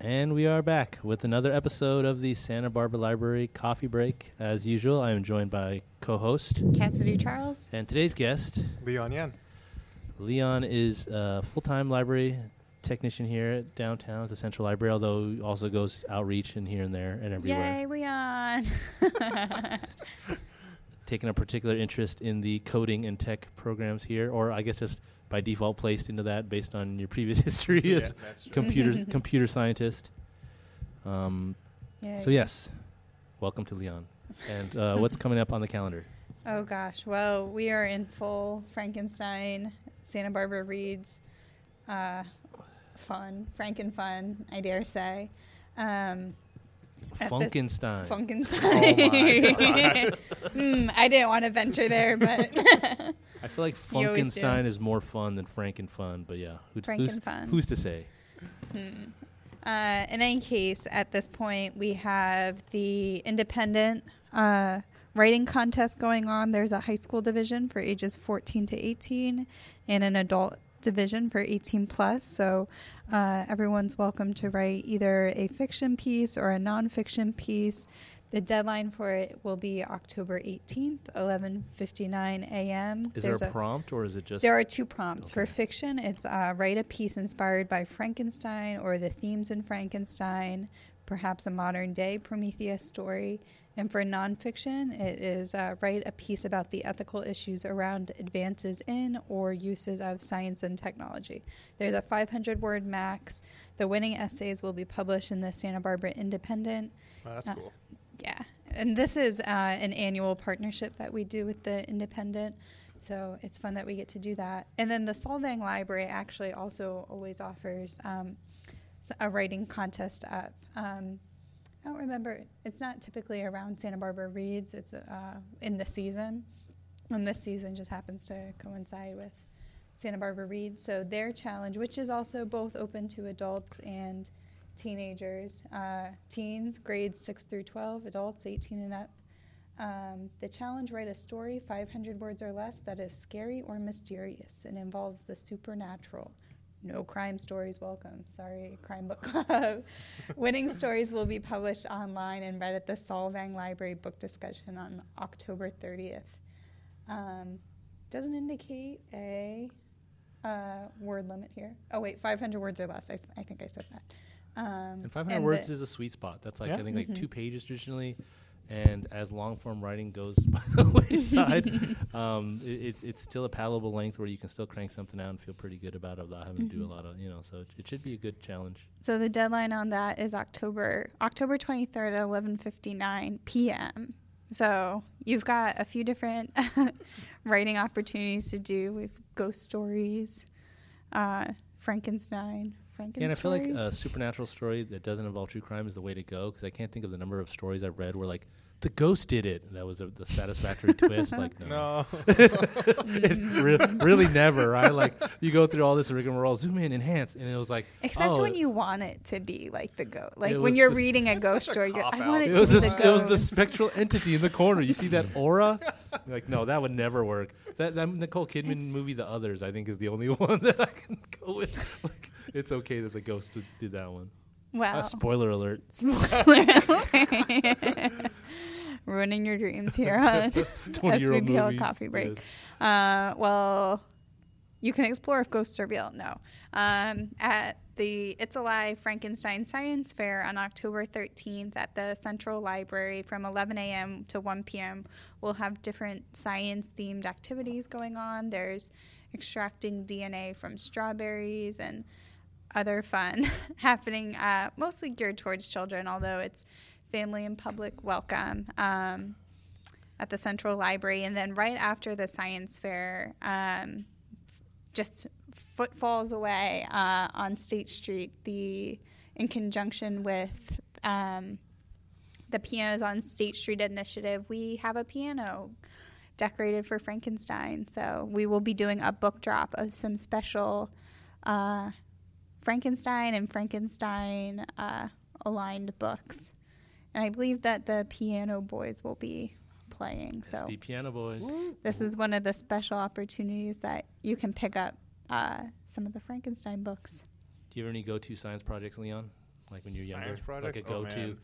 And we are back with another episode of the Santa Barbara Library Coffee Break. As usual, I am joined by co host Cassidy Charles. and today's guest. Leon Yan. Leon is a full time library technician here at downtown at the Central Library, although he also goes outreach and here and there and everywhere. Yay, Leon. Taking a particular interest in the coding and tech programs here, or I guess just by default placed into that based on your previous history as that's computer computer scientist. Um, Yay. so yes, welcome to Leon. And uh, what's coming up on the calendar? Oh gosh. Well, we are in full Frankenstein, Santa Barbara Reads, uh, fun, Franken fun, I dare say. Um, at this- Funkenstein. Funkenstein. Hmm, I didn't want to venture there, but I feel like You always do. Funkenstein is more fun than Frankenfun, but yeah, who, who's, Frankenfun. who's to say? Uh, in any case, at this point, we have the independent uh, writing contest going on. There's a high school division for ages 14 to 18 and an adult division for 18 plus. So uh, everyone's welcome to write either a fiction piece or a nonfiction piece. The deadline for it will be October 18th, 11:59 a.m. Is There's there a prompt or is it just? there are two prompts for fiction. It's uh, write a piece inspired by Frankenstein or the themes in Frankenstein, perhaps a modern day Prometheus story. And for nonfiction, it is uh, write a piece about the ethical issues around advances in or uses of science and technology. There's a 500 word max. The winning essays will be published in the Santa Barbara Independent. That's Uh, cool. Yeah, and this is uh, an annual partnership that we do with the Independent, so it's fun that we get to do that. And then the Solvang Library actually also always offers um, a writing contest up. Um, I don't remember; it's not typically around Santa Barbara Reads. It's uh, in the season, and this season just happens to coincide with Santa Barbara Reads. So their challenge, which is also both open to adults and teenagers, uh, teens, grades 6 through 12, adults 18 and up. Um, the challenge write a story 500 words or less that is scary or mysterious and involves the supernatural. No crime stories welcome. Sorry, Crime Book Club. Winning stories will be published online and read at the Solvang Library book discussion on October 30th. Um, doesn't indicate a uh, word limit here. Oh, wait, 500 words or less. I, I think I said that. Um, and 500 and words the- is a sweet spot. That's like Yeah. I think like Mhm. two pages traditionally, and as long form writing goes by the wayside, um, it, it's it's still a palatable length where you can still crank something out and feel pretty good about it without having to do a Mhm. lot of you know. So it, it should be a good challenge. So the deadline on that is October October 23rd at 11:59 p.m. So you've got a few different writing opportunities to do. We've ghost stories, uh, Frankenstein, Frankenstein. Yeah, and I feel like a supernatural story that doesn't involve true crime is the way to go because I can't think of the number of stories I've read where like the ghost did it. That was a, the satisfactory twist. Like no, No. it re- really never. Right? Like you go through all this rigmarole, zoom in, enhance, and it was like Except oh, when you want it to be like the ghost. Like when you're the reading a ghost such a story, you're, I cop-out. want it, It to was be the, the it was the spectral entity in the corner. You see that aura? You're like, no, that would never work. That that Nicole Kidman It's- movie, The Others, I think is the only one that I can go with. Like, it's okay that the ghost did, did that one. wow. Uh, spoiler alert. Spoiler alert. Ruining your dreams here on Twenty year old SBPL coffee break. yes. Uh, well, you can explore if ghosts are real. No. Um, at the It's Alive Frankenstein Science Fair on October 13th at the Central Library from 11 a.m. to 1 p.m., we'll have different science themed activities going on. There's extracting DNA from strawberries and other fun happening, uh, mostly geared towards children, although it's family and public welcome. Um, at the Central Library, and then right after the science fair, um, just footfalls away uh, on State Street, the in conjunction with um, the Pianos on State Street initiative, we have a piano decorated for Frankenstein. So we will be doing a book drop of some special uh, Frankenstein and Frankenstein uh, aligned books. And I believe that the Piano Boys will be playing. So SB Piano Boys. this is one of the special opportunities that you can pick up uh, some of the Frankenstein books. Do you have any go to science projects, Leon? like when you're Science younger, projects? like a Oh, go-to. man.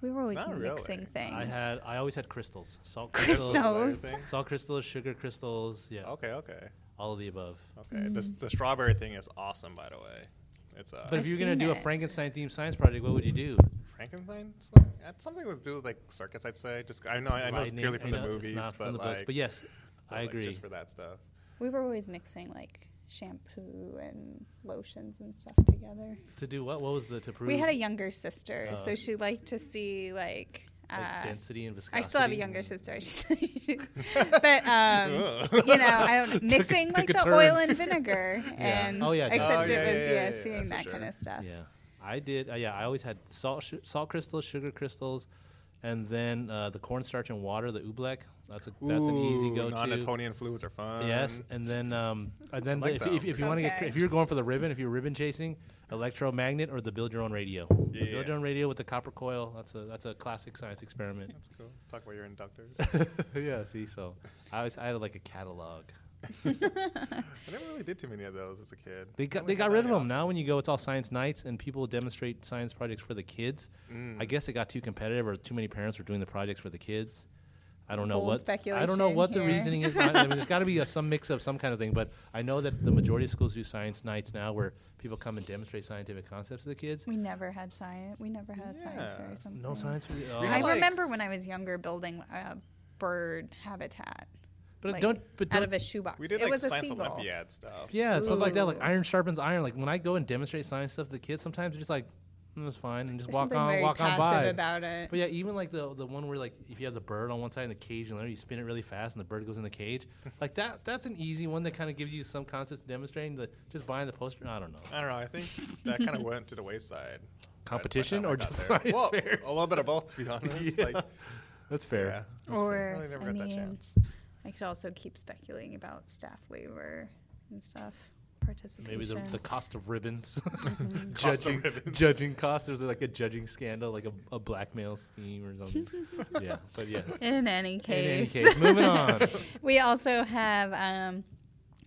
We were always Not mixing really. things. I had I always had crystals, salt Crystals. crystals, salt crystals, sugar crystals, yeah, Okay, okay, all of the above. okay. This, the strawberry thing is awesome, by the way. It's uh, But if I've you're gonna seen do a. Frankenstein themed science project, what would you do? Frankenstein. It's like- It's something to do with like circuits. I'd say. Just I know I know it's purely from I the know it's movies, not but from the like, books. But yes, but, I like, agree. Just for that stuff. We were always mixing like shampoo and lotions and stuff together. To do what? What was the to prove? We had a younger sister, Uh, so she liked to see like. Like Uh, density and viscosity. I still have a younger sister, I should say. but um, you know, I don't mixing took like a the oil and vinegar, Yeah. and Oh, yeah, except definitely. it Oh, was yeah, yeah, yeah, yeah, yeah, seeing that for kind of stuff. Yeah, I did. Uh, yeah, I always had salt, sh- salt crystals, sugar crystals, and then uh, the cornstarch and water, the oobleck. That's a that's an easy go-to. Non-Newtonian fluids are fun. Yes, and then um, and then like if, if, if you want to get Okay. if you're going for the ribbon, if you're ribbon chasing, electromagnet or the build your own radio. Yeah. Build your own radio with the copper coil. That's a that's a classic science experiment. That's cool. Talk about your inductors. yeah. See, so I was I had like a catalog. I never really did too many of those as a kid. They got they got rid of them. Now when you go, it's all science nights, and people demonstrate science projects for the kids. Mm. I guess it got too competitive, or too many parents were doing the projects for the kids. I don't know Bold what I don't know speculation what the reasoning is. behind it. I mean, there's got to be a, some mix of some kind of thing. But I know that the majority of schools do science nights now, where people come and demonstrate scientific concepts to the kids. We never had science. We never had science fair or something. No science. For, oh. I like- remember when I was younger building a bird habitat but like, don't. But out don't. of a shoebox. We did it like was a science seagull. Olympiad stuff. yeah, it's stuff like that. Like iron sharpens iron. Like when I go and demonstrate science stuff to the kids, sometimes they're just like, mm, was fine," and just There's walk on, very walk on by. about it. But yeah, even like the the one where like if you have the bird on one side and the cage and then you spin it really fast and the bird goes in the cage, like that that's an easy one that kind of gives you some concepts demonstrating the just buying the poster. I don't know I don't know. I think that kind of went to the wayside. competition or just science well, fairs. A little bit of both, to be honest. Yeah. Like, That's fair. yeah, that's Or, fair. Really never I got that mean, chance. I could also keep speculating about staff waiver and stuff, participation. Maybe the, the cost of ribbons, Mhm. Cost of judging ribbons. judging costs. There's like a judging scandal, like a, a blackmail scheme or something. yeah, but yes. In any In case, any case, moving on. we also have um,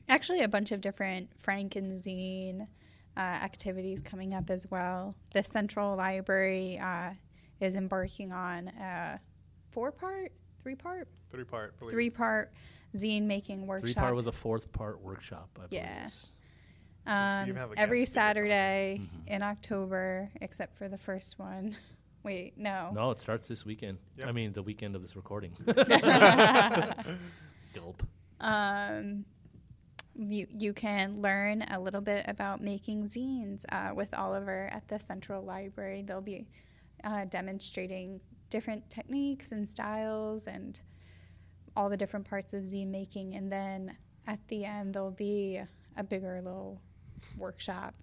actually a bunch of different Frankenzine uh, activities coming up as well. The Central Library uh, is embarking on a four part, three part, Three part. three part zine making workshop. Three part with a fourth part workshop. I believe. Yeah. is- um, even have a every guest speaker coming. Saturday Mhm. in October, except for the first one. Wait, no. No, it starts this weekend. Yep. I mean, the weekend of this recording. Gulp. um, you you can learn a little bit about making zines uh, with Oliver at the Central Library. They'll be uh, demonstrating different techniques and styles and all the different parts of zine making, and then at the end there'll be a bigger little workshop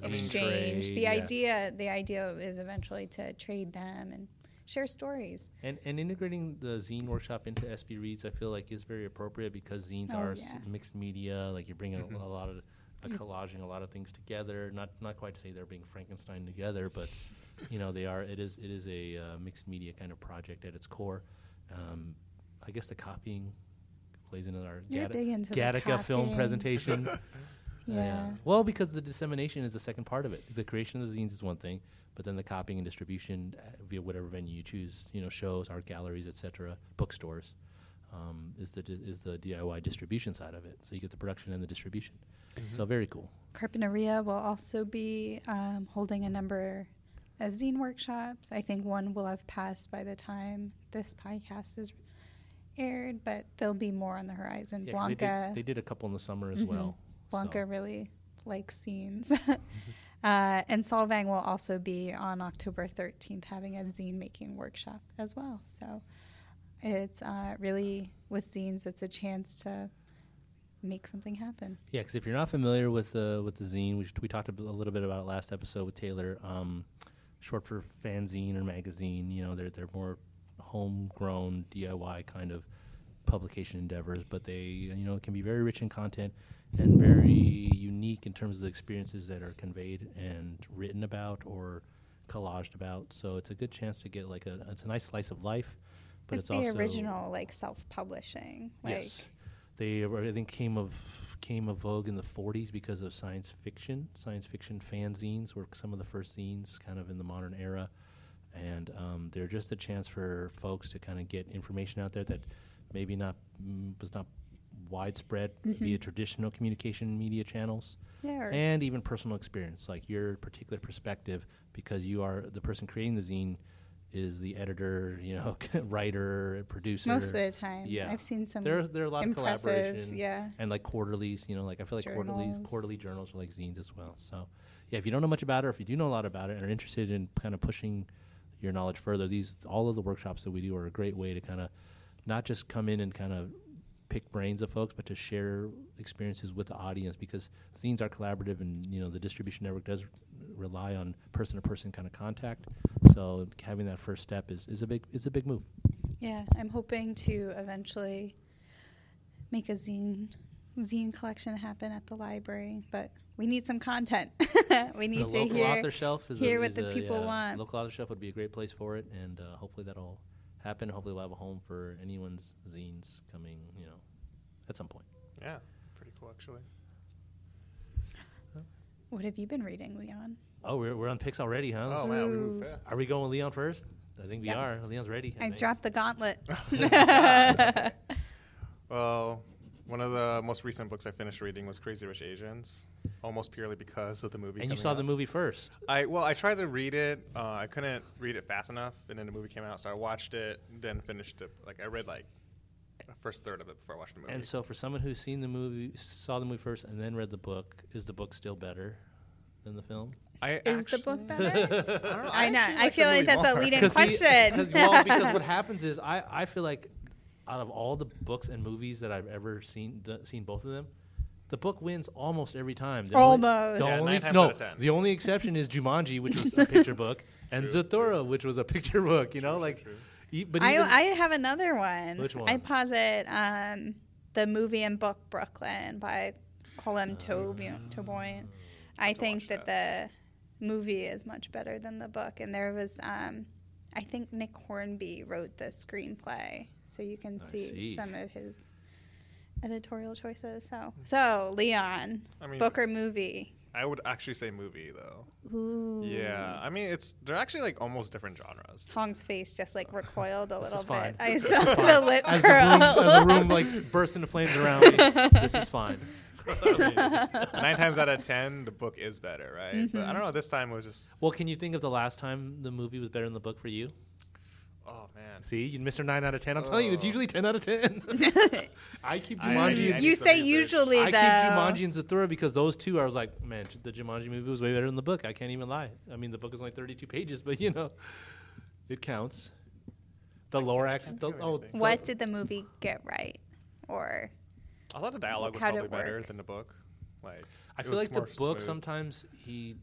Zine exchange. trade, the yeah. idea the idea is eventually to trade them and share stories. And and integrating the zine workshop into SB Reads, I feel like is very appropriate because zines Oh, are s- yeah. mixed media. Like you're bringing Mhm. a, a lot of uh, collaging a lot of things together. Not not quite to say they're being Frankenstein together, but you know they are. It is it is a uh, mixed media kind of project at its core. Um, I guess the copying plays into our You're Gatta- big into Gattaca film presentation. Yeah. Well, because the dissemination is the second part of it. The creation of the zines is one thing, but then the copying and distribution uh, via whatever venue you choose, you know, shows, art galleries, etc., bookstores, um, is the di- is the DIY distribution side of it. So you get the production and the distribution. So very cool. Carpinteria will also be um, holding a number of zine workshops. I think one will have passed by the time this podcast is aired, but there'll be more on the horizon. Yeah, 'cause they, Blanca, did, they did a couple in the summer as Mhm. well. Blanca so. really likes zines. uh, and Solvang will also be on October 13th having a zine making workshop as well. So it's uh, really, with zines, it's a chance to make something happen. Yeah, because if you're not familiar with the with the zine, we, we talked a, a little bit about it last episode with Taylor. Um, short for fanzine or magazine. You know, they're they're more homegrown DIY kind of publication endeavors, but they you know can be very rich in content and very unique in terms of the experiences that are conveyed and written about or collaged about. So it's a good chance to get like a it's a nice slice of life, but it's, it's, the also original like self-publishing. Like yes. they I think came of came of vogue in the 40s because of science fiction. Science fiction fanzines were some of the first zines, kind of in the modern era, and um, they're just a chance for folks to kind of get information out there that maybe not mm, was not widespread via traditional communication media channels Yeah. and even personal experience, like your particular perspective, because you are the person creating the zine, is the editor, you know, writer, producer. most of the time. yeah. I've seen some there, there are a lot of collaboration, Yeah. and like quarterlies, you know, like I feel like quarterlies, quarterly journals are like zines as well. So, yeah, if you don't know much about it, or if you do know a lot about it, and are interested in kind of pushing your knowledge further, these all of the workshops that we do are a great way to kind of not just come in and kind of pick brains of folks, but to share experiences with the audience because zines are collaborative, and you know the distribution network does rely on person-to-person kind of contact. So having that first step is, is a big is a big move. Yeah, I'm hoping to eventually make a zine zine collection happen at the library, but we need some content. we need the to local hear author shelf is hear a, what the a- people yeah, want. Local author shelf would be a great place for it, and uh, hopefully that'll happen. Hopefully we'll have a home for anyone's zines coming, you know, at some point. Yeah, pretty cool actually. What have you been reading, Leon? Oh, we're, we're on picks already, huh? Oh wow, we Ooh. fast. Are we going with Leon first? I think we Yep. are. Leon's ready. I think. dropped the gauntlet. Well, one of the most recent books I finished reading was Crazy Rich Asians, almost purely because of the movie. And you saw out. the movie first. I well, I tried to read it. Uh, I couldn't read it fast enough, and then the movie came out, so I watched it, then finished it. Like I read like the first third of it before I watched the movie. And so, for someone who's seen the movie, saw the movie first, and then read the book, is the book still better than the film? I Is the book better? I, don't know, I know. I like feel like movie that's a leading question. he- well, because what happens is, I, I feel like out of all the books and movies that I've ever seen, the, seen both of them, the book wins almost every time. The Almost. Only, the Yeah, only, nine no, out of 10. the only exception is Jumanji, which was a picture book, and True, Zathura, which was a picture book. You know, True, like, true. e- but I, I have another one. Which one? I one? posit um, the movie and book Brooklyn by Colin Toby Toboyne. I think watch that, the movie is much better than the book. And there was, um, I think Nick Hornby wrote the screenplay, so you can I see, see. some of his editorial choices. So, so Leon, I mean, book or movie? I would actually say movie though. Ooh. Yeah, I mean it's they're actually like almost different genres. Hong's face just like recoiled a little bit. I saw the fine. lip as the curl. room, as the room like burst into flames around me, this is fine. Nine times out of ten, the book is better, right? Mm-hmm. I don't know. This time it was just Well, can you think of the last time the movie was better than the book for you? Oh man. See, you Mr. 9 out of 10. I'm oh. telling you, it's Oh. usually 10 out of 10. I keep I- Jumanji. I you need you say research. usually I though. keep Jumanji and Zathura because those two, I was like, man, the Jumanji movie was way better than the book. I can't even lie. I mean, the book is only 32 pages, but you know, it counts. The Lorax. can't The, oh, anything. What did the movie get right? Or I thought the dialogue was probably better than the book. Like I feel like the more book smooth. sometimes he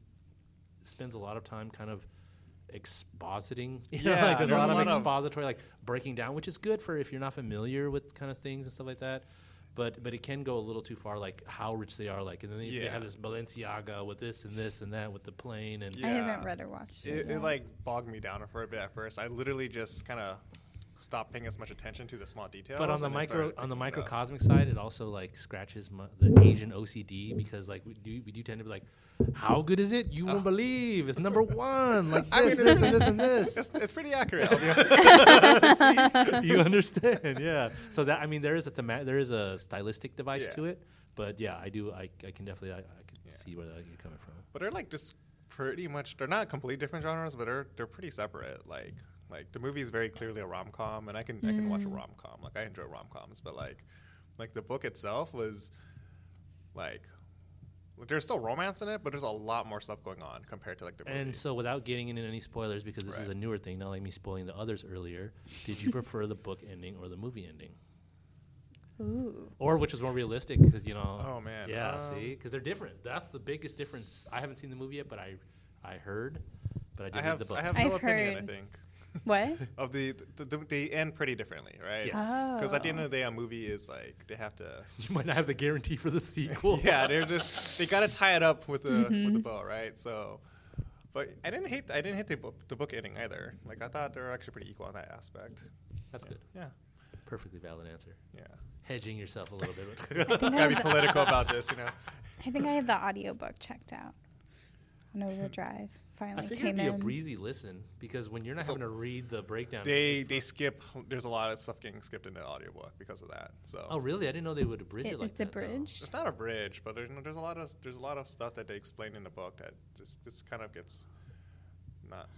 spends a lot of time kind of expositing. You know, Yeah, like there's a lot, a of lot of- expository, like breaking down, which is good for if you're not familiar with kind of things and stuff like that. But but it can go a little too far, like how rich they are, like and then they, they have this Balenciaga with this and this and that with the plane and Yeah. I haven't read or watched it. It, it like bogged me down for a bit at first. I literally just kind of stopped paying as much attention to the small details. But on the micro on the picking it up. microcosmic side, it also like scratches my, the Asian OCD because like we do we do tend to be like, how good is it? You won't uh-huh. believe it's number one. Like I this, mean, this, and this, and this. it's pretty accurate. I'll be honest. you understand? Yeah. So that I mean, there is a thema- there is a stylistic device Yeah. to it, but yeah, I do. I, I can definitely I, I can Yeah. see where that you're coming from. but they're like just pretty much. They're not completely different genres, but they're they're pretty separate. Like like the movie is very clearly a rom com, and I can I can watch a mm. rom com. Like I enjoy rom coms, but like like the book itself was like. There's still romance in it, but there's a lot more stuff going on compared to like the movie. And so, without getting into any spoilers, because this is a newer thing, not like me spoiling the others earlier, did you prefer the book ending or the movie ending? Ooh. Or which was more realistic? Because you know. Oh, man, Yeah. um, see, because they're different. That's the biggest difference. I haven't seen the movie yet, but I, I heard, but I did I read have the book. I have I've no opinion. heard- I think What? of the, the, the they end pretty differently, right? Yes. Because at the end Oh. of the day, a movie is like they have to. you might not have the guarantee for the sequel. yeah, they're just they gotta tie it up with the with the Mm-hmm. bow, right? So, but I didn't hate I didn't hate the book the book ending either. Like I thought they were actually pretty equal on that aspect. That's Yeah. good. Yeah. Perfectly valid answer. Yeah. Hedging yourself a little bit. I think Gotta be political about this, you know. I think I have the audiobook checked out on Overdrive. I think figured it'd came be a breezy listen because when you're not So having to read the breakdown. They they skip. There's a lot of stuff getting skipped in the audiobook because of that. So oh, really? I didn't know they would abridge it, It- like it's a that, though. bridge. it's not a bridge, but there's, there's a lot of there's a lot of stuff that they explain in the book that just just kind of gets not.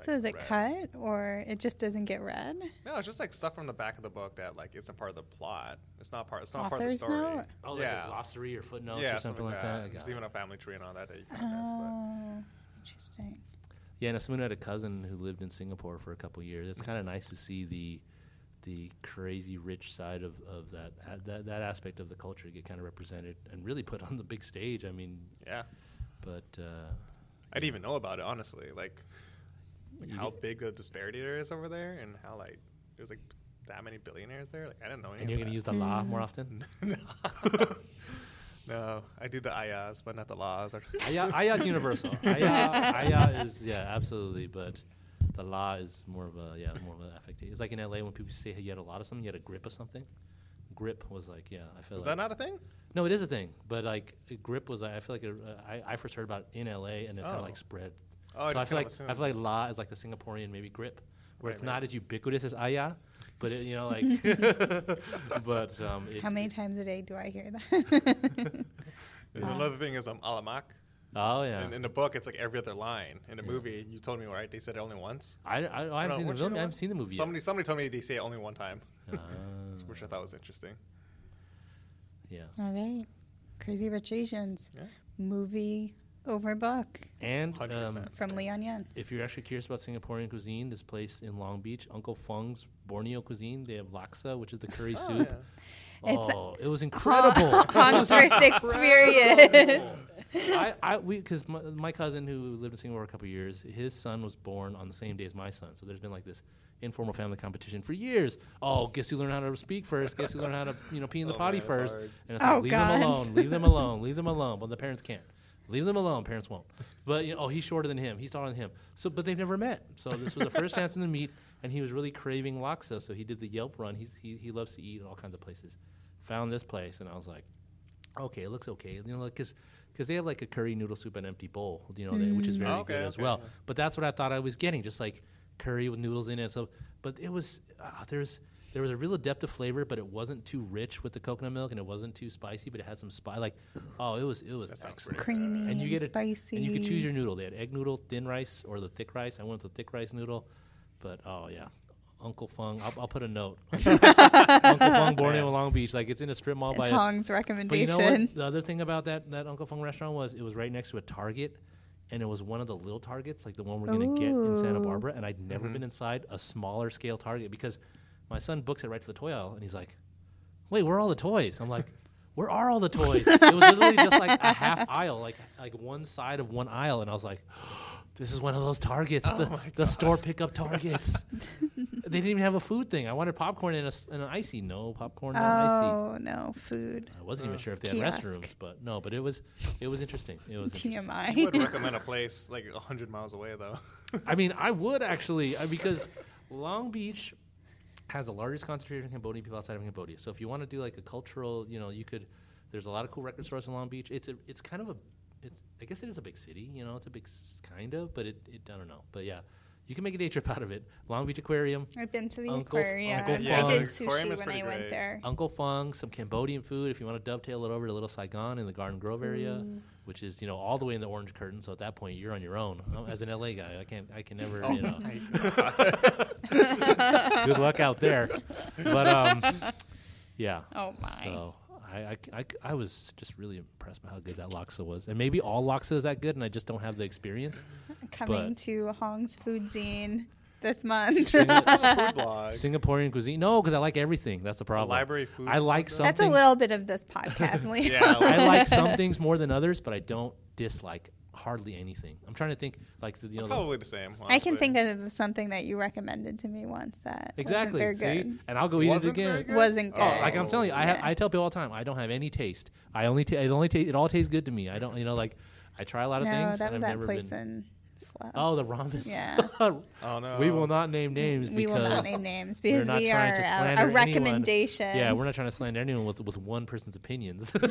So like, is it read. cut or it just doesn't get read? No, it's just like stuff from the back of the book that like isn't part of the plot. It's not part. It's not part of the story. note? Oh, like yeah, a glossary or footnotes yeah, or something like that. I There's even a family tree and all that that you kind of miss. But Oh, interesting. Yeah, and someone had a cousin who lived in Singapore for a couple of years. It's kind of nice to see the the crazy rich side of, of that, uh, that that aspect of the culture get kind of represented and really put on the big stage. I mean, yeah, but uh, I didn't even know about it honestly. Like, like You how big the disparity there is over there, and how like there's like that many billionaires there. Like I didn't know any. and you're of going to that. use the law more often. no. no, I do the ayahs, but not the laws. Or Aya, Aya's universal. Aya, Aya is yeah, absolutely, but the law is more of a yeah, more of an affectation. It's like in LA when people say you had a lot of something, you had a grip of something. Grip was like yeah, I feel is like that not a thing? no, it is a thing, but like grip was like, I feel like a, uh, I, I first heard about it in LA and it kind Oh. of like spread. Oh, I so I just feel kind like of I feel like la is like the Singaporean maybe grip, where Right, it's maybe. not as ubiquitous as aya, but it, you know like, but um, it, How many times a day do I hear that? And another thing is um, alamak. Oh yeah, In, in the book, it's like every other line. In the movie, you told me right. They said it only once. I, I, I No, haven't seen the what film. I haven't seen the movie. Somebody somebody told me they say it only one time, Yet. which I thought was interesting. yeah. All right. Crazy Rich Asians. Yeah. Movie over book And 100%. um, from Leon Yen. if you're actually curious about Singaporean cuisine, this place in Long Beach, Uncle Fung's Borneo cuisine, they have laksa, which is the curry Oh, soup. yeah. It's Oh, it was incredible. Hong's first experience. I, I, we, because my, my cousin who lived in Singapore a couple of years, his son was born on the same day as my son. So there's been like this informal family competition for years. Oh, guess who learned how to speak first? Guess who learned how to, you know, pee in the Oh, potty man, that's first? hard. And it's Oh, like, leave God. them alone, leave them alone, leave them alone. But the parents can't. Leave them alone. Parents won't. But you know, oh, he's shorter than him. He's taller than him. So, but they've never met. So this was the first chance in the meet, and he was really craving laksa. So he did the Yelp run. He's, he he loves to eat in all kinds of places. Found this place, and I was like, okay, it looks okay. You know, because because they have like a curry noodle soup and empty bowl, you know, they, which is very Oh, okay, good as okay, well. yeah. But that's what I thought I was getting, just like curry with noodles in it. So, but it was uh, there's there was a real depth of flavor, but it wasn't too rich with the coconut milk, and it wasn't too spicy, but it had some spice. Like, oh, it was it was excellent. Creamy and, And you get it, spicy. and you could choose your noodle. They had egg noodle, thin rice, or the thick rice. I went with the thick rice noodle, but oh yeah, Uncle Fung. I'll, I'll put a note. Uncle Fung, born in Long Beach. Like it's in a strip mall by. a- Hong's but recommendation. you know what? The other thing about that that Uncle Fung restaurant was it was right next to a Target, and it was one of the little Targets, like the one we're gonna get in Santa Barbara. And I'd never been inside a smaller scale Target because my son books it right to the toy aisle, and he's like, "Wait, where are all the toys?" I'm like. Where are all the toys? it was literally just like a half aisle, like like one side of one aisle, and I was like, "This is one of those Targets, Oh the, the store pickup Targets." they didn't even have a food thing. I wanted popcorn and, a s and an icy. No popcorn, no icy. oh no, food. I wasn't even sure if they had restrooms, but no, but it was it was interesting. It was interesting. I would recommend a place like hundred miles away though. I mean, I would actually uh, because Long Beach has the largest concentration of Cambodian people outside of Cambodia. So if you want to do like a cultural, you know, you could. There's a lot of cool record stores in Long Beach. It's a, it's kind of a, it's I guess it is a big city. You know, it's a big s- kind of, but it, it I don't know. But yeah, you can make a day trip out of it. Long Beach Aquarium, I've been to the Uncle- aquarium. Uncle I Fung. did Aquarium sushi when I pretty went great. there. Uncle Fung, some Cambodian food. If you want to dovetail it over to Little Saigon in the Garden Grove area, mm. Which is you know all the way in the Orange Curtain. So at that point, you're on your own. Uh, As an LA guy, I can't, I can never, you know. Good luck out there. But um, yeah. Oh my. So I, I, I, I was just really impressed by how good that laksa was, and maybe all laksa is that good, and I just don't have the experience. Coming but- to Hong's Food Zine this month. food blog. Singaporean cuisine, no, because I like everything. That's the problem. library food I like blog, some. That's a things- little bit of this podcast, Leo. Yeah, I like some things more than others, but I don't dislike hardly anything. I'm trying to think like the, you know the- probably the same. I can honestly. think of something that you recommended to me once that exactly. wasn't very See? good. And I'll go eat it Wasn't very again. good? Wasn't Oh, like I'm telling you, I, ha- Yeah. I tell people all the time, I don't have any taste. I only ta- it only ta- it all tastes good to me. I don't, you know, like I try a lot of no, things. that and was I've that never place been, in Slow. Oh, the ramen. Yeah. Oh no. we will not name names. we will because not name names we're because not we trying are to a, slander a anyone. recommendation. Yeah, we're not trying to slander anyone with with one person's opinions.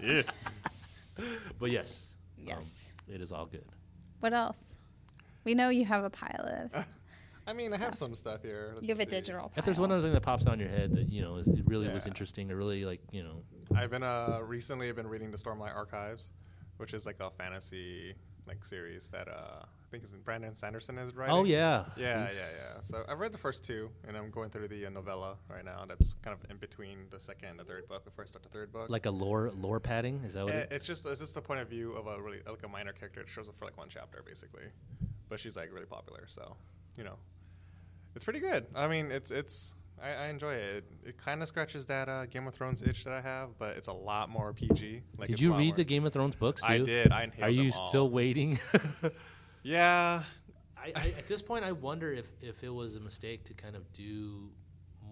Yeah. but yes, um, Yes. it is all good. What else? We know you have a pile of. I mean, I have some stuff here. You have a see. digital pile. If there's one other thing that pops on your head that you know is, it really was interesting or really like you know I've been uh recently I've been reading the Stormlight Archives, which is like a fantasy like series that uh I think is Brandon Sanderson is writing. oh yeah Yeah, yeah, He's- yeah. So I've read the first two, and I'm going through the uh, novella right now. That's kind of in between the second and the third book before I start the third book. like a lore lore padding is that what Eh, it, it's just it's just a point of view of a really like a minor character It shows up for like one chapter basically, but she's like really popular. So you know, it's pretty good. I mean, it's it's I, I enjoy it. It, it kind of scratches that uh, Game of Thrones itch that I have, but it's a lot more PG. Like did you read more- the Game of Thrones books? I did. I inhaled Are you them all. still waiting? Yeah. I, I, at this point, I wonder if, if it was a mistake to kind of do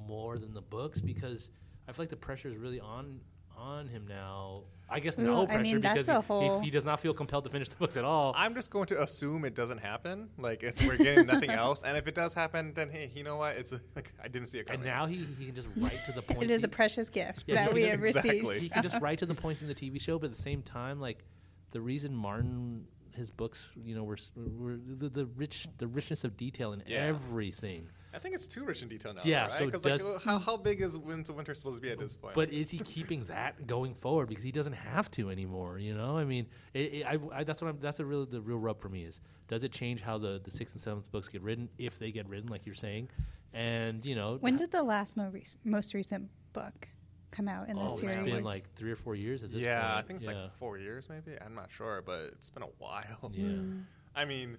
more than the books because I feel like the pressure is really on on him now. I guess Ooh, no I pressure mean, that's because a he, whole- he, he does not feel compelled to finish the books at all. I'm just going to assume it doesn't happen. Like it's we're getting nothing else, and if it does happen, then hey, you know what? It's like I didn't see it coming. and now he, he can just write to the point. It is he- a precious gift Yeah, that he we can- have exactly. received. he can just write to the points in the TV show, but at the same time, like the reason Martin his books, you know, were, s- were the, the rich the richness of detail in Yeah. everything. I think it's too rich in detail now. Yeah, right? so it 'Cause, like, how, how big is Winds of Winter supposed to be at this point? But is he keeping that going forward because he doesn't have to anymore? You know, I mean, it, it, I, I, that's what I'm. That's a real the real rub for me is does it change how the the sixth and seventh books get written if they get written like you're saying, and you know When did the last mo- rec- most recent book come out in oh, the it's series? been like three or four years at this yeah, point. I think it's Yeah. like four years, maybe. I'm not sure, but it's been a while. Yeah. Mm. I mean,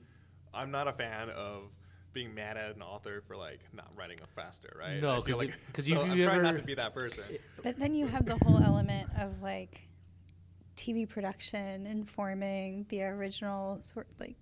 I'm not a fan of being mad at an author for like not writing it faster, right? No, I feel 'cause like 'cause so if I'm you trying not to be that person. But then you have the whole element of like TV production informing the original sort like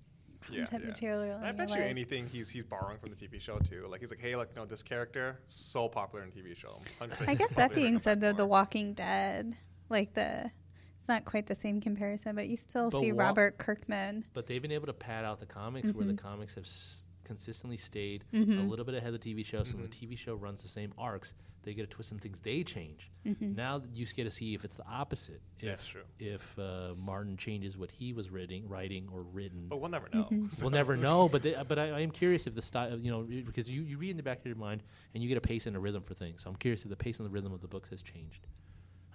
Yeah, content yeah. material. And I bet you're like- anything he's he's borrowing from the TV show too. Like he's like, hey, like you know, this character so popular in TV show. I guess that being said, back though, The. Walking Dead, like the, it's not quite the same comparison, but you still But see Wa- Robert Kirkman. But they've been able to pad out the comics where Mm-hmm. the comics have s- consistently stayed a little bit ahead of the TV show. So when the TV show runs the same arcs, they get to twist some things. They change. Mm-hmm. Now you get to see if it's the opposite. If, That's true. If uh, Martin changes what he was writing, writing or written. But we'll never know. Mm-hmm. So- We'll never know, but they, but I, I am curious if the style, you know, because you, you read in the back of your mind and you get a pace and a rhythm for things. So I'm curious if the pace and the rhythm of the books has changed.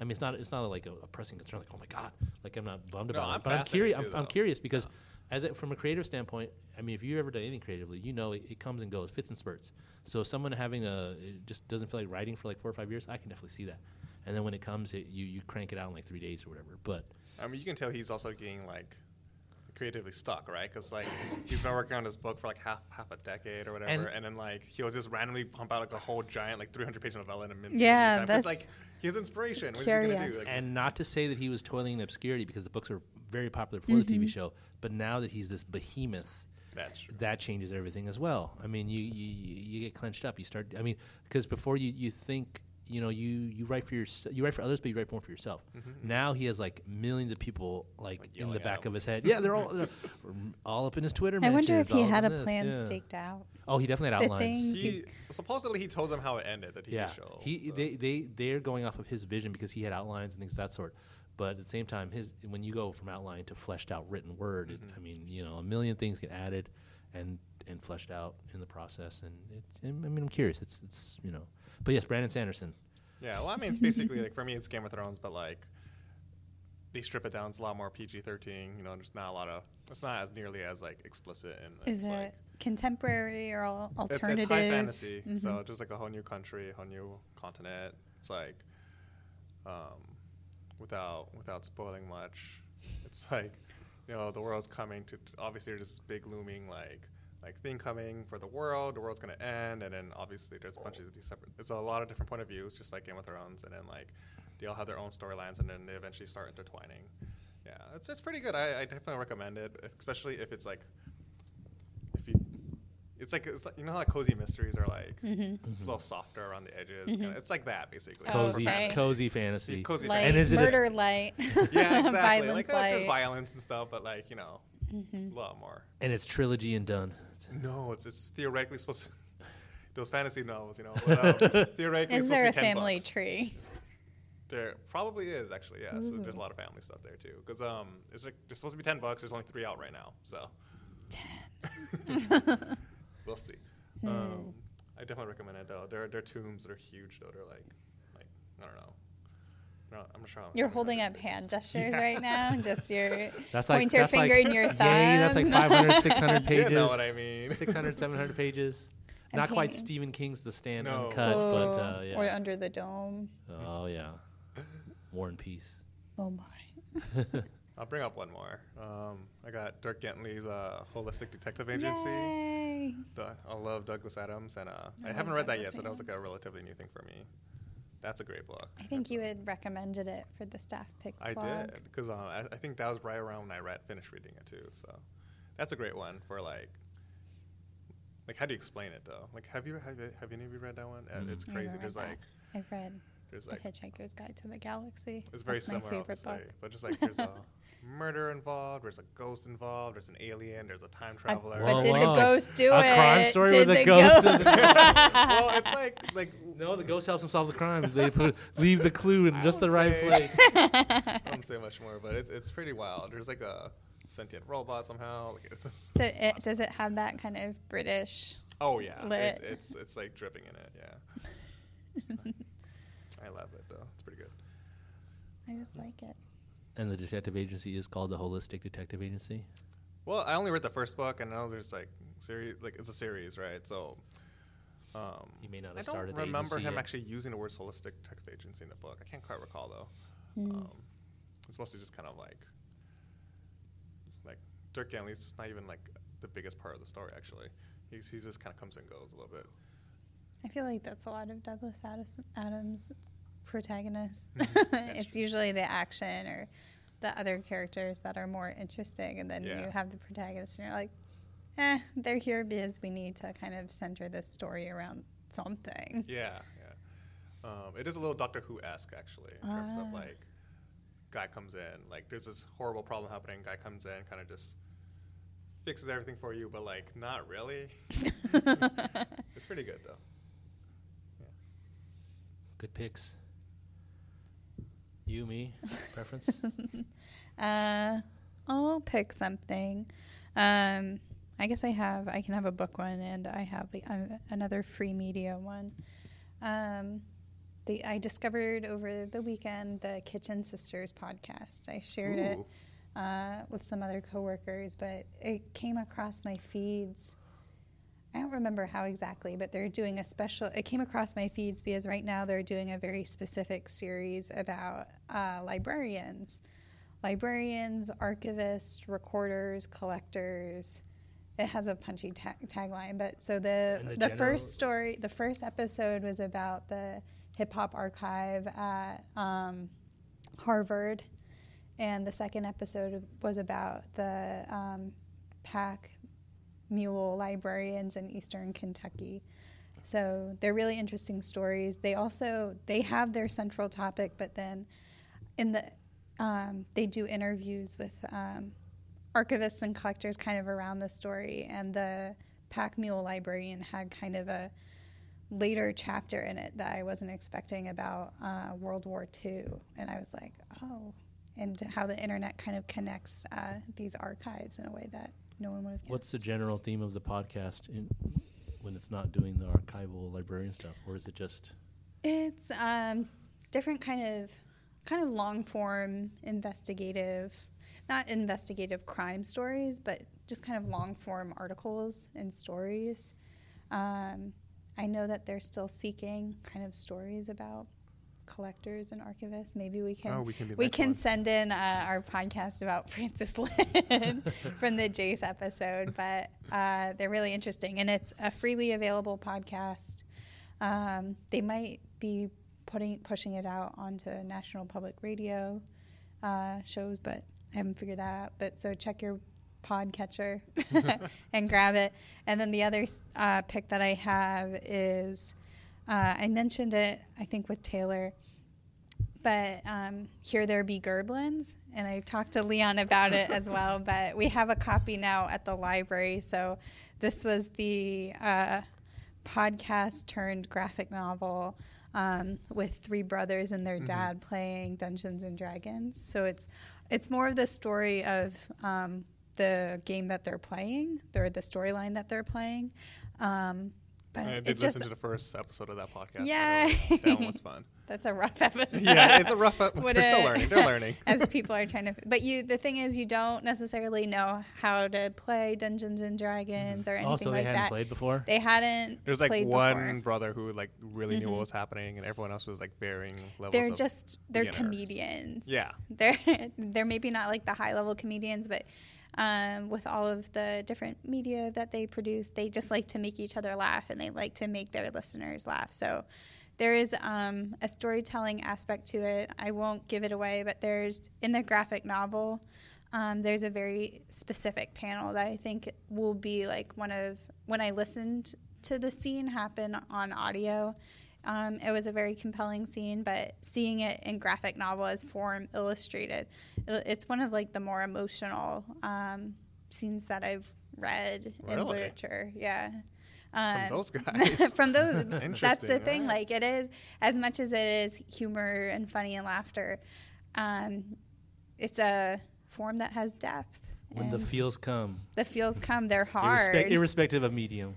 I mean, it's not it's not like a, a pressing concern, like oh my god, like I'm not bummed No, about I'm it. But I'm curious. I'm, I'm curious because as it, from a creative standpoint, I mean, if you've ever done anything creatively, you know it, it comes and goes, fits and spurts. So someone having a it just doesn't feel like writing for like four or five years, I can definitely see that. And then when it comes, it, you you crank it out in like three days or whatever. But I mean, you can tell he's also getting like creatively stuck, right? Because like he's been working on this book for like half half a decade or whatever, And- and, then like he'll just randomly pump out like a whole giant like 300 page novella in a minute. Yeah, It's that's like his inspiration. What is he gonna do? Like, and not to say that he was toiling in obscurity because the books were very popular for the TV mm-hmm. show, but now that he's this behemoth, that changes everything as well. I mean, you you, you get clenched up. You start. I mean, because before you you think you know you you write for your you write for others, but you write more for yourself. Mm-hmm. Now he has like millions of people like, Like in the back of his head. Yeah, they're all they're all up in his Twitter. I wonder if he had a this, plan yeah. staked out. Oh, he definitely had The outlines. He supposedly he told them how it ended the TV yeah, show. he so- they they they're going off of his vision because he had outlines and things of that sort. But at the same time, his when you go from outline to fleshed out written word, it, I mean, you know, a million things get added and and fleshed out in the process. And it, I mean, I'm curious. It's it's you know, but yes, Brandon Sanderson. Yeah, well, I mean, it's basically like for me, it's Game of Thrones, but like they strip it down. It's a lot more PG thirteen. You know, there's not a lot of. It's not as nearly as like explicit and Is it's it like contemporary or al- alternative? it's high fantasy. Mhm. So just like a whole new country, a whole new continent. It's like, um, without without spoiling much, it's like, you know, the world's coming to. Obviously, there's this big looming like like thing coming for the world. The world's gonna end, and then obviously there's a bunch of these separate. It's a lot of different point of views, just like Game of Thrones, and then like they all have their own storylines, and then they eventually start intertwining. Yeah, it's it's pretty good. I, I definitely recommend it, especially if it's like. It's like it's like you know how like cozy mysteries are like it's a little softer around the edges. Kinda, it's like that basically. Oh, Cozy, okay. cozy fantasy. Cozy Light, And is it a- murder light. yeah, exactly. Violence like uh, there's violence and stuff, but like you know, It's a lot more. And it's trilogy and done. No, it's it's theoretically supposed to. Those fantasy novels, you know. But, um, theoretically, it's Is supposed there a family bucks. tree? There probably is actually, yeah. So there's a lot of family stuff there too. Because um, it's like there's supposed to be ten bucks. There's only three out right now, so Ten. We'll see. Hmm. Um, I definitely recommend it though. There are there are tombs that are huge though. They're like, like I don't know. No, I'm not sure. how- You're holding up hand gestures Yeah. right now. Just your That's like pointer that's finger like, and your thumb. Yay, that's like 500, 600 pages. You know what I mean? 600, 700 pages. I'm Not quite. Stephen King's The Stand No. Uncut, but uh, Oh, yeah. Or under the dome. oh, yeah. War and Peace. Oh my. I'll bring up one more. Um, I got Dirk Gently's uh, Holistic Detective Agency. Yay. Du- I love Douglas Adams, and uh, I, I haven't read that Douglas yet, so that was like a relatively new thing for me. That's a great book. I think you had recommended it for the staff picks I blog. did because uh, I, I think that was right around when I read finished reading it too. So that's a great one for like. Like how do you explain it though? Like have you have you, have any of you read that one? Uh, Mm. It's crazy. There's read like that. I've read there's The like Hitchhiker's Guide to the Galaxy. it's very That's my similar favorite obviously, book. but just like there's a murder involved, there's a ghost involved, there's an alien, there's a time traveler. but Whoa, did the ghost do A it? crime story did with a the ghost doesn't- well, it's like like No, the ghost helps him solve the crime. They put leave the clue in I just the right say- place. I don't say much more, but it's it's pretty wild. There's like a sentient robot somehow. Like it's So it, does it have that kind of British? oh yeah, lit? it's, it's it's like dripping in it. Yeah, I love it though. It's pretty good. I just like it. And the detective agency is called the Holistic Detective Agency. Well, I only read the first book, and I know there's like series, like it's a series, right? So. Um, He may not I have don't started the remember him yet. actually using the words holistic detective agency in the book. I can't quite recall though. Hmm. Um, it's mostly just kind of like, like Dirk Gently's not even like the biggest part of the story actually. He's, he's just kind of comes and goes a little bit. I feel like that's a lot of Douglas Adams, Adams protagonists. Mhm, it's true. usually the action or the other characters that are more interesting, and then Yeah. you have the protagonist, and you're like, eh, they're here because we need to kind of center this story around something. Yeah, yeah. Um, it is a little Doctor Who esque actually in terms of Ah. like, guy comes in like there's this horrible problem happening. Guy comes in, kind of just fixes everything for you, but like not really. it's pretty good though. Good picks. You, me, preference? Uh, I'll pick something. Um, I guess I have. I can have a book one, and I have the, uh, another free media one. Um, the I discovered over the weekend the Kitchen Sisters podcast. I shared it uh, with some other coworkers, but it came across my feeds. I don't remember how exactly, but they're doing a special. It came across my feeds because right now they're doing a very specific series about uh, librarians, librarians, archivists, recorders, collectors. It has a punchy ta- tagline, but so the And the, first story, the first episode was about the hip hop archive at um, Harvard, and the second episode was about the um, pack mule librarians in eastern Kentucky. So they're really interesting stories. They also they have their central topic, but then in the um, they do interviews with um, archivists and collectors kind of around the story. And the pack mule librarian had kind of a later chapter in it that I wasn't expecting about uh, World War II, and I was like, oh, and how the internet kind of connects uh, these archives in a way that no one would have. What's the general theme of the podcast in, when it's not doing the archival librarian stuff, or is it just? It's um, different kind of kind of long form investigative, not investigative crime stories, but just kind of long form articles and stories. Um, I know that they're still seeking kind of stories about collectors and archivists. Maybe we can Oh, we can be we can send in uh, our podcast about Francis Lynn from the Jace episode, but uh, they're really interesting, and it's a freely available podcast. Um, they might be putting pushing it out onto National Public Radio uh, shows, but I haven't figured that out. But so check your podcatcher and grab it. And then the other uh, pick that I have is uh, I mentioned it, I think, with Taylor. but um, Here There Be Gerblins, and I talked to Leon about it as well. But we have a copy now at the library. So this was the uh, podcast turned graphic novel um, with three brothers and their Mm-hmm. dad playing Dungeons and Dragons. So it's it's more of the story of um, the game that they're playing, or the storyline that they're playing. Um, but I did listen to the first episode of that podcast. Yeah. that one was fun. that's a rough episode. yeah, it's a rough. Ep- Would they're still learning. They're learning. as people are trying to. But you, the thing is, you don't necessarily know how to play Dungeons and Dragons or anything Also, they like hadn't that. played before. They hadn't. There's like played one before. brother who like really knew Mhm. what was happening, and everyone else was like varying levels. They're of, just they're beginners. comedians. Yeah. they're they're maybe not like the high level comedians, but um, with all of the different media that they produce, they just like to make each other laugh and they like to make their listeners laugh. So there is um, a storytelling aspect to it. I won't give it away, but there's in the graphic novel. Um, there's a very specific panel that I think will be like one of when I listened to the scene happen on audio. Um, it was a very compelling scene, but seeing it in graphic novel as form illustrated, it, it's one of like the more emotional um, scenes that I've read in literature. Yeah. From Um, those guys. from those that's the thing alright. like it is as much as it is humor and funny and laughter um, it's a form that has depth when the feels come, the feels come they're hard irrespec- irrespective of medium.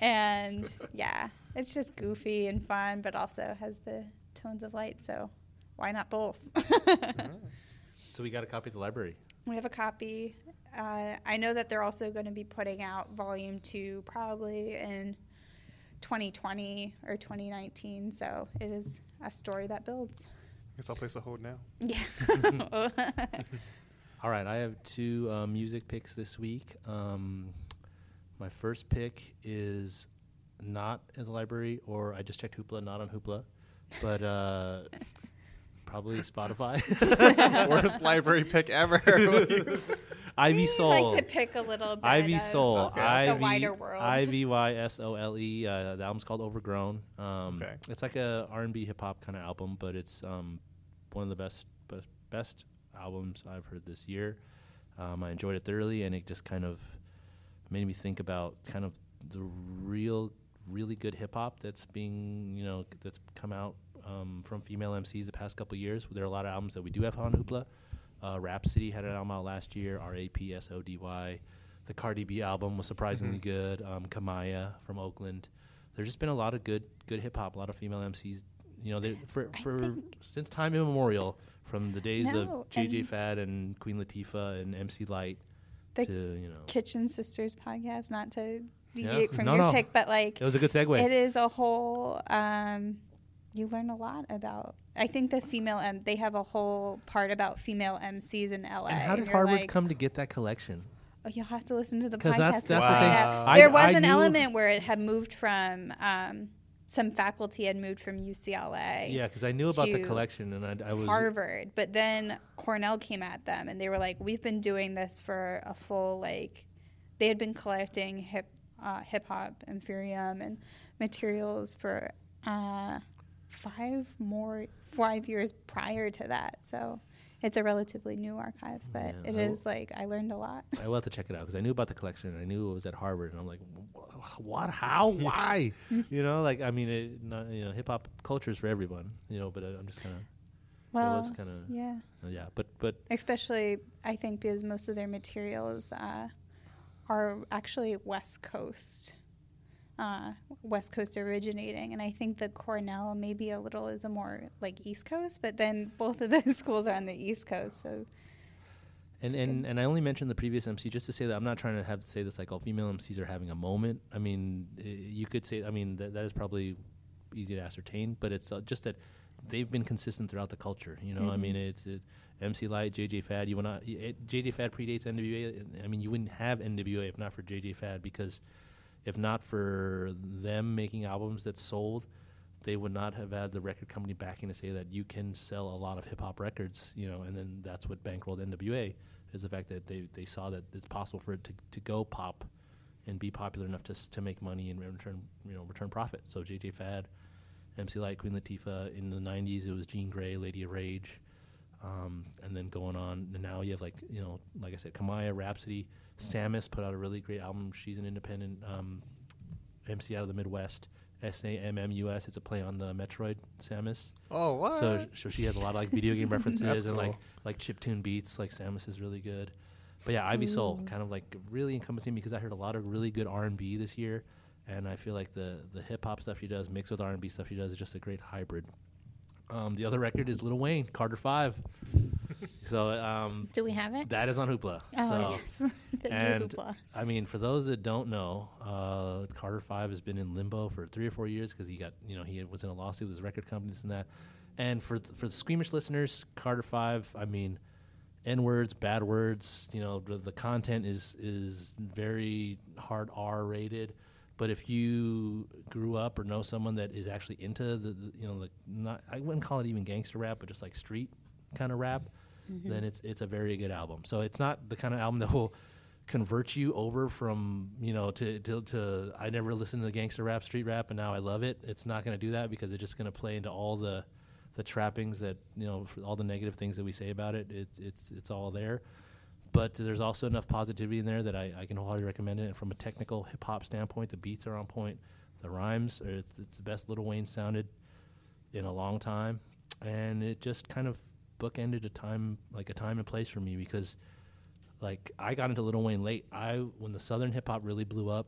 and yeah it's just goofy and fun but also has the tones of light so why not both So we got a copy at the library. we have a copy uh, i know that they're also going to be putting out volume two probably in 2020 or 2019 so it is a story that builds I Guess I'll place a hold now. yeah All right, I have two uh, music picks this week. Um, my first pick is not in the library, or I just checked Hoopla, not on Hoopla, but uh, probably Spotify. Worst library pick ever. Ivy We Sole. like to pick a little bit Ivy Sole. Okay. the wider world. I V Y S O L E. Uh, the album's called Overgrown. Um, Okay. It's like a R and B hip hop kind of album, but it's um, one of the best best, best albums I've heard this year. Um, I enjoyed it thoroughly, and it just kind of made me think about kind of the real, really good hip hop that's being you know that's come out um, from female MCs the past couple years. There are a lot of albums that we do have on Hoopla. Uh, Rapsody had an album out last year. R A P S O D Y. The Cardi B album was surprisingly good. Um, Kamaiyah from Oakland. There's just been a lot of good good hip hop. A lot of female MCs. You know, they- for for since time immemorial, from the days No, of JJ and- Fad and Queen Latifah and MC Lyte The to you know. Kitchen Sisters podcast, not to Yeah. from No, your no. pick, but like It was a good segue. it is a whole. Um, you learn a lot about. I think the female M. They have a whole part about female MCs in LA. and how did you're Harvard like, come to get that collection? Oh, you'll have to listen to the podcast. that's- that's the thing. I- There was I an knew- element where it had moved from. Um, some faculty had moved from UCLA. Yeah, because I knew about the collection, and I, I was Harvard, but then Cornell came at them and they were like, "We've been doing this for a full like." They had been collecting hip uh, hip hop, ephemera, and materials for uh, five more five years prior to that. So it's a relatively new archive, but Yeah, it I is like I learned a lot. I will have to check it out because I knew about the collection. and I knew it was at Harvard, and I'm like, what? How? Why? you know, like I mean, it, not, you know, hip hop culture is for everyone, you know. But I, I'm just kind of, Well, it was kind of, yeah. yeah. But but especially I think because most of their materials uh, are actually West Coast, uh, West Coast originating, and I think the Cornell maybe a little is a more like East Coast, but then both of those schools are on the East Coast, so And and, and I only mentioned the previous MC just to say that I'm not trying to have to say this like all female MCs are having a moment. I mean, i you could say I mean that, that is probably easy to ascertain, but it's uh, just that they've been consistent throughout the culture. You know, I Mhm. mean, it's it, MC Lyte, JJ Fad. You would not it, JJ Fad predates NWA. I mean, you wouldn't have NWA if not for JJ Fad because if not for them making albums that sold. They would not have had the record company backing to say that you can sell a lot of hip hop records, you know, and then that's what bankrolled NWA is the fact that they, they saw that it's possible for it to, to go pop and be popular enough to to make money and return you know return profit. So JJ Fad MC Light, Queen Latifah. In the '90s, it was Jean Grae, Lady of Rage, um, and then going on. And now you have like you know, like I said, Kamaiyah, Rapsody, Sammus put out a really great album. She's an independent um, MC out of the Midwest. S A M M U S. It's a play on the Metroid Samus. Oh, what? So, so she has a lot of like video game references and like cool. like chiptune beats. Like Sammus is really good. But yeah, Ivy Sole kind of like really encompassing because I heard a lot of really good R and B this year, and I feel like the the hip hop stuff she does mixed with R and B stuff she does is just a great hybrid. Um, the other record is Lil Wayne, Carter Five. so um, Do we have it? that is on Hoopla. oh so yes, the and Hoopla. I mean, for those that don't know, uh, Carter Five has been in limbo for three or four years because he got, you know, he was in a lawsuit with his record company, this and that. And for th- for the squeamish listeners, Carter Five, I mean, n words, bad words, you know, the, the content is is very hard R rated. But if you grew up or know someone that is actually into the, the you know, the not I wouldn't call it even gangster rap, but just like street kind of rap, mm-hmm. then it's it's a very good album. So it's not the kind of album that will convert you over from you know to to, to I never listened to gangster rap, street rap, and now I love it. It's not going to do that because it's just going to play into all the the trappings that you know for all the negative things that we say about it. It's it's it's all there. But there's also enough positivity in there that I, I can wholly recommend it. And from a technical hip hop standpoint, the beats are on point. The rhymes, are, it's, it's the best Lil Wayne sounded in a long time, and it just kind of bookended a time like a time and place for me because like I got into Lil Wayne late. I when the Southern hip hop really blew up,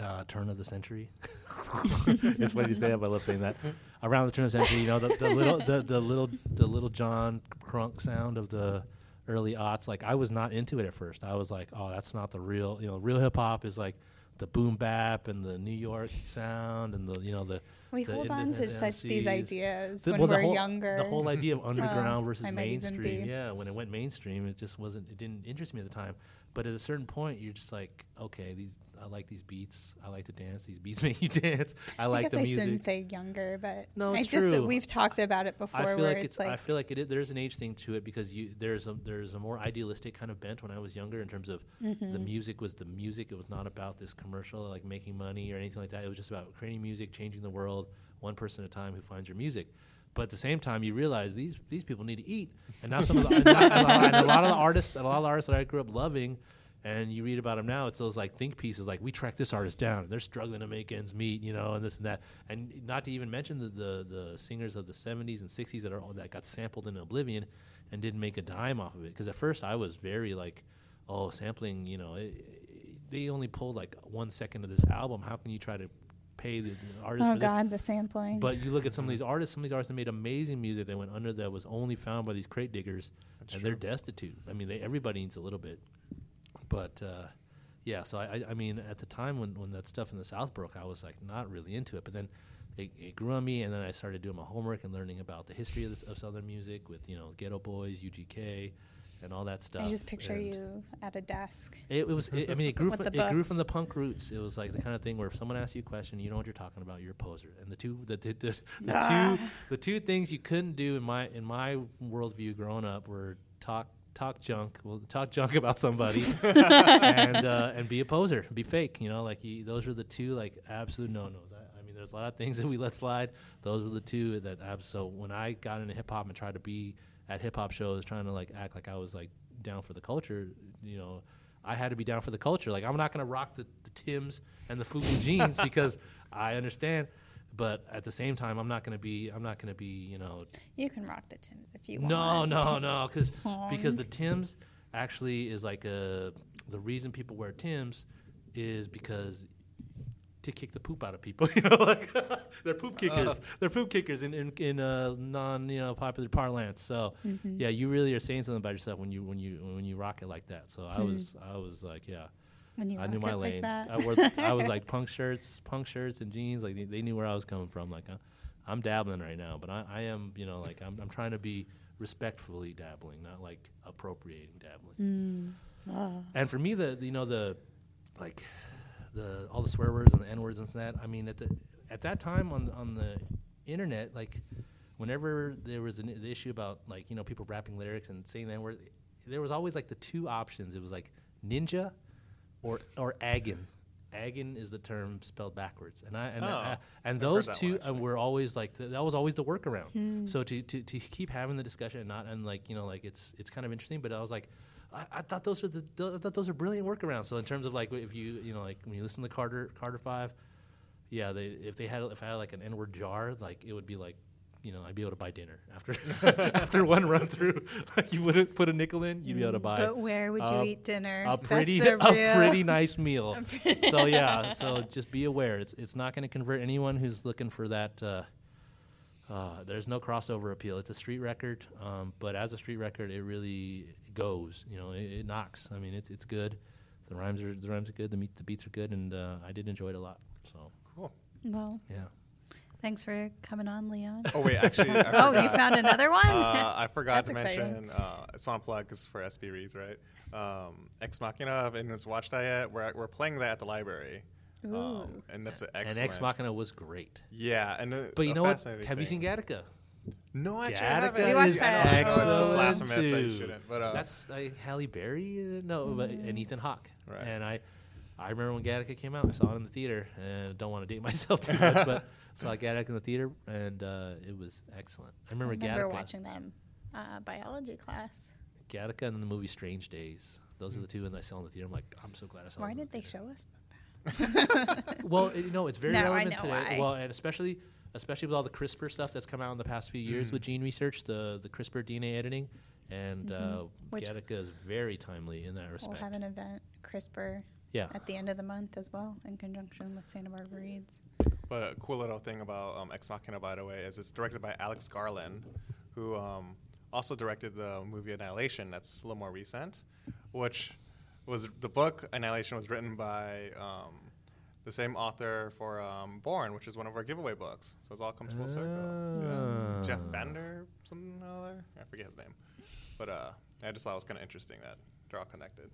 uh, turn of the century. it's funny to say that, but I love saying that. Around the turn of the century, you know, the, the little the, the little the Lil Jon Crunk sound of the early aughts. Like I was not into it at first. I was like, oh, that's not the real. You know, real hip hop is like the boom bap and the New York sound and the you know the We the hold on to independent such these ideas The- when well, we're whole- younger. The whole idea of underground oh, versus might even mainstream. Yeah, when it went mainstream, it just wasn't. It didn't interest me at the time. But at a certain point, you're just like, okay, these. I like these beats. I like to dance. These beats make you dance. I I like guess the I music. I shouldn't say younger, but No, I it's just true. we've talked about it before I feel like it's it's. I feel like it is, there's an age thing to it because you there's a there's a more idealistic kind of bent when I was younger in terms of Mm-hmm. the music was the music. It was not about this commercial like making money or anything like that. It was just about creating music, changing the world, one person at a time who finds your music. But at the same time, you realize these these people need to eat, and now some of the and, and a lot- and a lot of the artists, and a lot of the artists that I grew up loving, and you read about them now, it's those like think pieces, like we track this artist down, and they're struggling to make ends meet, you know, and this and that, and not to even mention the the, the singers of the '70s and '60s that are all, that got sampled in oblivion and didn't make a dime off of it. Because at first I was very like, oh, sampling, you know, it, they only pulled like one second of this album. How can you try to pay the, the artist oh for this? god, the sampling. But you look at some of mm-hmm. these artists, some of these artists that made amazing music that went under that was only found by these crate diggers, and they're destitute. I mean, they, everybody needs a little bit. But uh, yeah, so I, I, mean, at the time when, when that stuff in the South broke, I was like not really into it. But then it, it grew on me, and then I started doing my homework and learning about the history of, this, of Southern music with you know Geto Boys, UGK, and all that stuff. I just picture And- you at a desk. it, it was. It, I mean, it grew from the it grew from the punk roots. It was like the kind of thing where if someone asks you a question, you know what you're talking about. You're a poser. And the two the, the, the, the Ah. two the two things you couldn't do in my in my worldview growing up were talk talk junk. Well, talk junk about somebody and uh, and be a poser, be fake. You know, like you, those are the two like absolute no nos. I, I mean, there's a lot of things that we let slide. Those were the two that. Abs- so when I got into hip hop and tried to be at hip hop shows, trying to like act like I was like down for the culture, you know. I had to be down for the culture. Like I'm not gonna rock the, the Tims and the Fubu jeans because I understand, but at the same time, I'm not gonna be. I'm not gonna be. You know, You can rock the Tims if you no, want. no, no, no, because because the Tims actually is like a the reason people wear Tims is because to kick the poop out of people. You know, like they're poop kickers. They're poop kickers in in, in uh, non you know popular parlance. So Mm-hmm. yeah, you really are saying something about yourself when you when you when you rock it like that. So I Hmm. was I was like yeah. I knew my like lane. that. I wore I was like punk shirts, punk shirts and jeans. Like they, they knew where I was coming from. Like I, I'm dabbling right now, but I, I am you know like I'm I'm trying to be respectfully dabbling, not like appropriating dabbling. Mm. And for me, the you know the like the all the swear words and the n words and that. I mean at the at that time on on the internet, like whenever there was an the issue about like you know people rapping lyrics and saying the n word, there was always like the two options. It was like ninja or or aggin. Dragon is the term spelled backwards, and I and Oh, I, and those two one, actually. were always like th- that was always the workaround. Hmm. So to, to to keep having the discussion and not and like you know like it's it's kind of interesting, but I was like. I, I thought those were the th- I thought those are brilliant workarounds. So in terms of like if you you know like when you listen to Carter Carter Five, yeah, they if they had if I had like an N word jar, like it would be like, you know, I'd be able to buy dinner after after one run through. Like you wouldn't put a nickel in, you'd be able to buy But where would you a- eat dinner? a pretty a real- pretty nice meal. so yeah, so just be aware. It's it's not going to convert anyone who's looking for that. Uh, uh, there's no crossover appeal. It's a street record, um, but as a street record, it really goes. You know, it, it knocks. I mean, it's it's good. The rhymes are the rhymes are good. The meat, the beats are good, and uh, I did enjoy it a lot. So Cool. Well, yeah. Thanks for coming on, Leon. Oh wait, actually, I Oh, you found another one? Uh, I forgot That's to exciting. mention. Uh, I just want to plug because for SB Reads, right? Um, Ex Machina. And it's watched that yet. We're we're playing that at the library. Um, and that's an And. Ex Machina was great. Yeah, and a- But you a know what? fascinating Have you seen Gattaca? No, actually, I Gattaca haven't. We watched is that. I know it's excellent blasphemous. I too. shouldn't. But uh, That's like Halle Berry, uh, no, but and Ethan Hawke. Right. And I, I remember when Gattaca came out. I saw it in the theater, and I don't want to date myself too much, but I saw Gattaca in the theater, and uh, it was excellent. I I remember, remember Gattaca, watching that in uh, biology class. Gattaca, and then the movie Strange Days. Those are the two, and I saw in the theater. I'm like, I'm so glad I saw. Why did the they show us? Well, it, you know, it's very No, I relevant know today. why. Well, and especially especially with all the CRISPR stuff that's come out in the past few years with gene research, the the CRISPR DNA editing, and uh, Mm-hmm. Which- Gattaca is very timely in that respect. We'll have an event, CRISPR, yeah. at the end of the month as well, in conjunction with Santa Barbara Reads. But a cool little thing about um, Ex Machina, by the way, is it's directed by Alex Garland, who um, also directed the movie Annihilation. That's a little more recent, which was the book Annihilation was written by um, the same author for um, Borne, which is one of our giveaway books. So it's all comes full circle. See that? Jeff Ah. Bender, something or other. I forget his name, but uh, I just thought it was kind of interesting that they're all connected.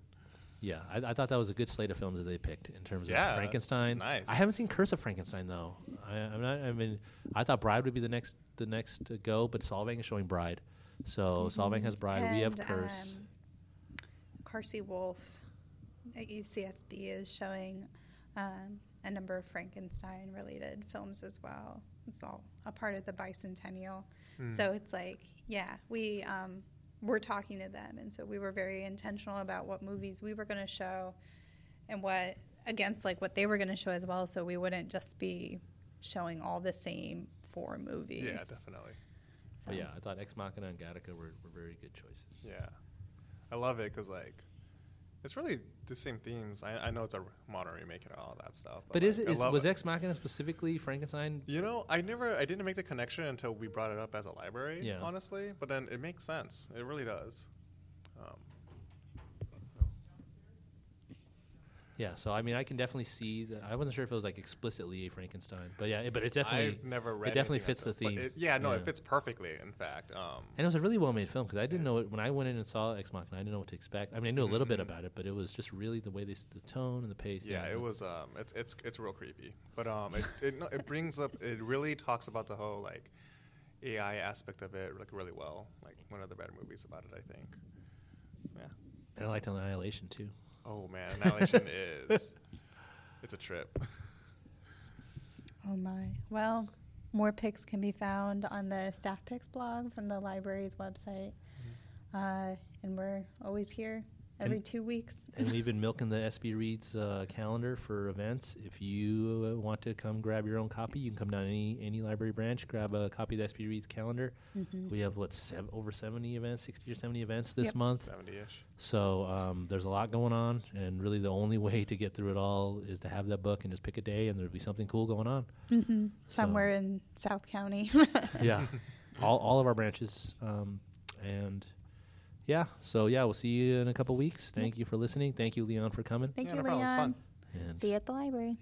Yeah, I, I thought that was a good slate of films that they picked in terms Yeah, of it's- Frankenstein. it's nice. I haven't seen Curse of Frankenstein though. I, I'm not. I mean, I thought Bride would be the next the next to go, but Solvang is showing Bride. So Solvang has Bride. we have And, Curse. Um, Carsey Wolf at UCSB is showing um, a number of Frankenstein related films as well. It's all a part of the bicentennial. So it's like, yeah, we um, were talking to them, and so we were very intentional about what movies we were going to show and what against like what they were going to show as well. So we wouldn't just be showing all the same four movies. Yeah, definitely. but So- yeah, I thought Ex Machina and Gattaca were, were very good choices. Yeah, I love it because like it's really the same themes. I, I know it's a modern remake and all that stuff. But is like, it is, love was it. Ex Machina specifically Frankenstein? You know, I never, I didn't make the connection until we brought it up as a library. Yeah. honestly, but then it makes sense. It really does. Um, Yeah, so I mean, I can definitely see that. I wasn't sure if it was like explicitly a Frankenstein, but yeah, it, but it definitely I've never read. it definitely fits the like that, but theme. it- yeah, no, Yeah. it fits perfectly. In fact, um, And it was a really well made film because I didn't know it when I went in and saw Ex Machina. I didn't know what to expect. I mean, I knew a little bit Mhm. about it, but it was just really the way they the tone and the pace. yeah, it was. Um, it's it's it's real creepy, but um, it it, no, it brings up. It really talks about the whole like AI aspect of it like really well. Like one of the better movies about it, I think. Yeah. And I liked Annihilation too. Oh man, Annihilation is it's a trip. Oh my. Well, more picks can be found on the staff picks blog from the library's website. Uh, and we're always here every And- two weeks. and we've been milking the SB Reads uh, calendar for events. If you uh, want to come grab your own copy, you can come down any any library branch, grab a copy of the SB Reads calendar. Mhm. We have what sev- over seventy events, sixty or seventy events this Yep. month. Seventy ish. So um, there's a lot going on, and really the only way to get through it all is to have that book and just pick a day, and there'll be something cool going on. Mhm. So- Somewhere in South County. yeah, all all of our branches, um, and yeah. So yeah, we'll see you in a couple weeks. Thank you for listening. Thank you, Leon, for coming. Thank Yeah, you, no problem. It was Leon. fun. And See you at the library.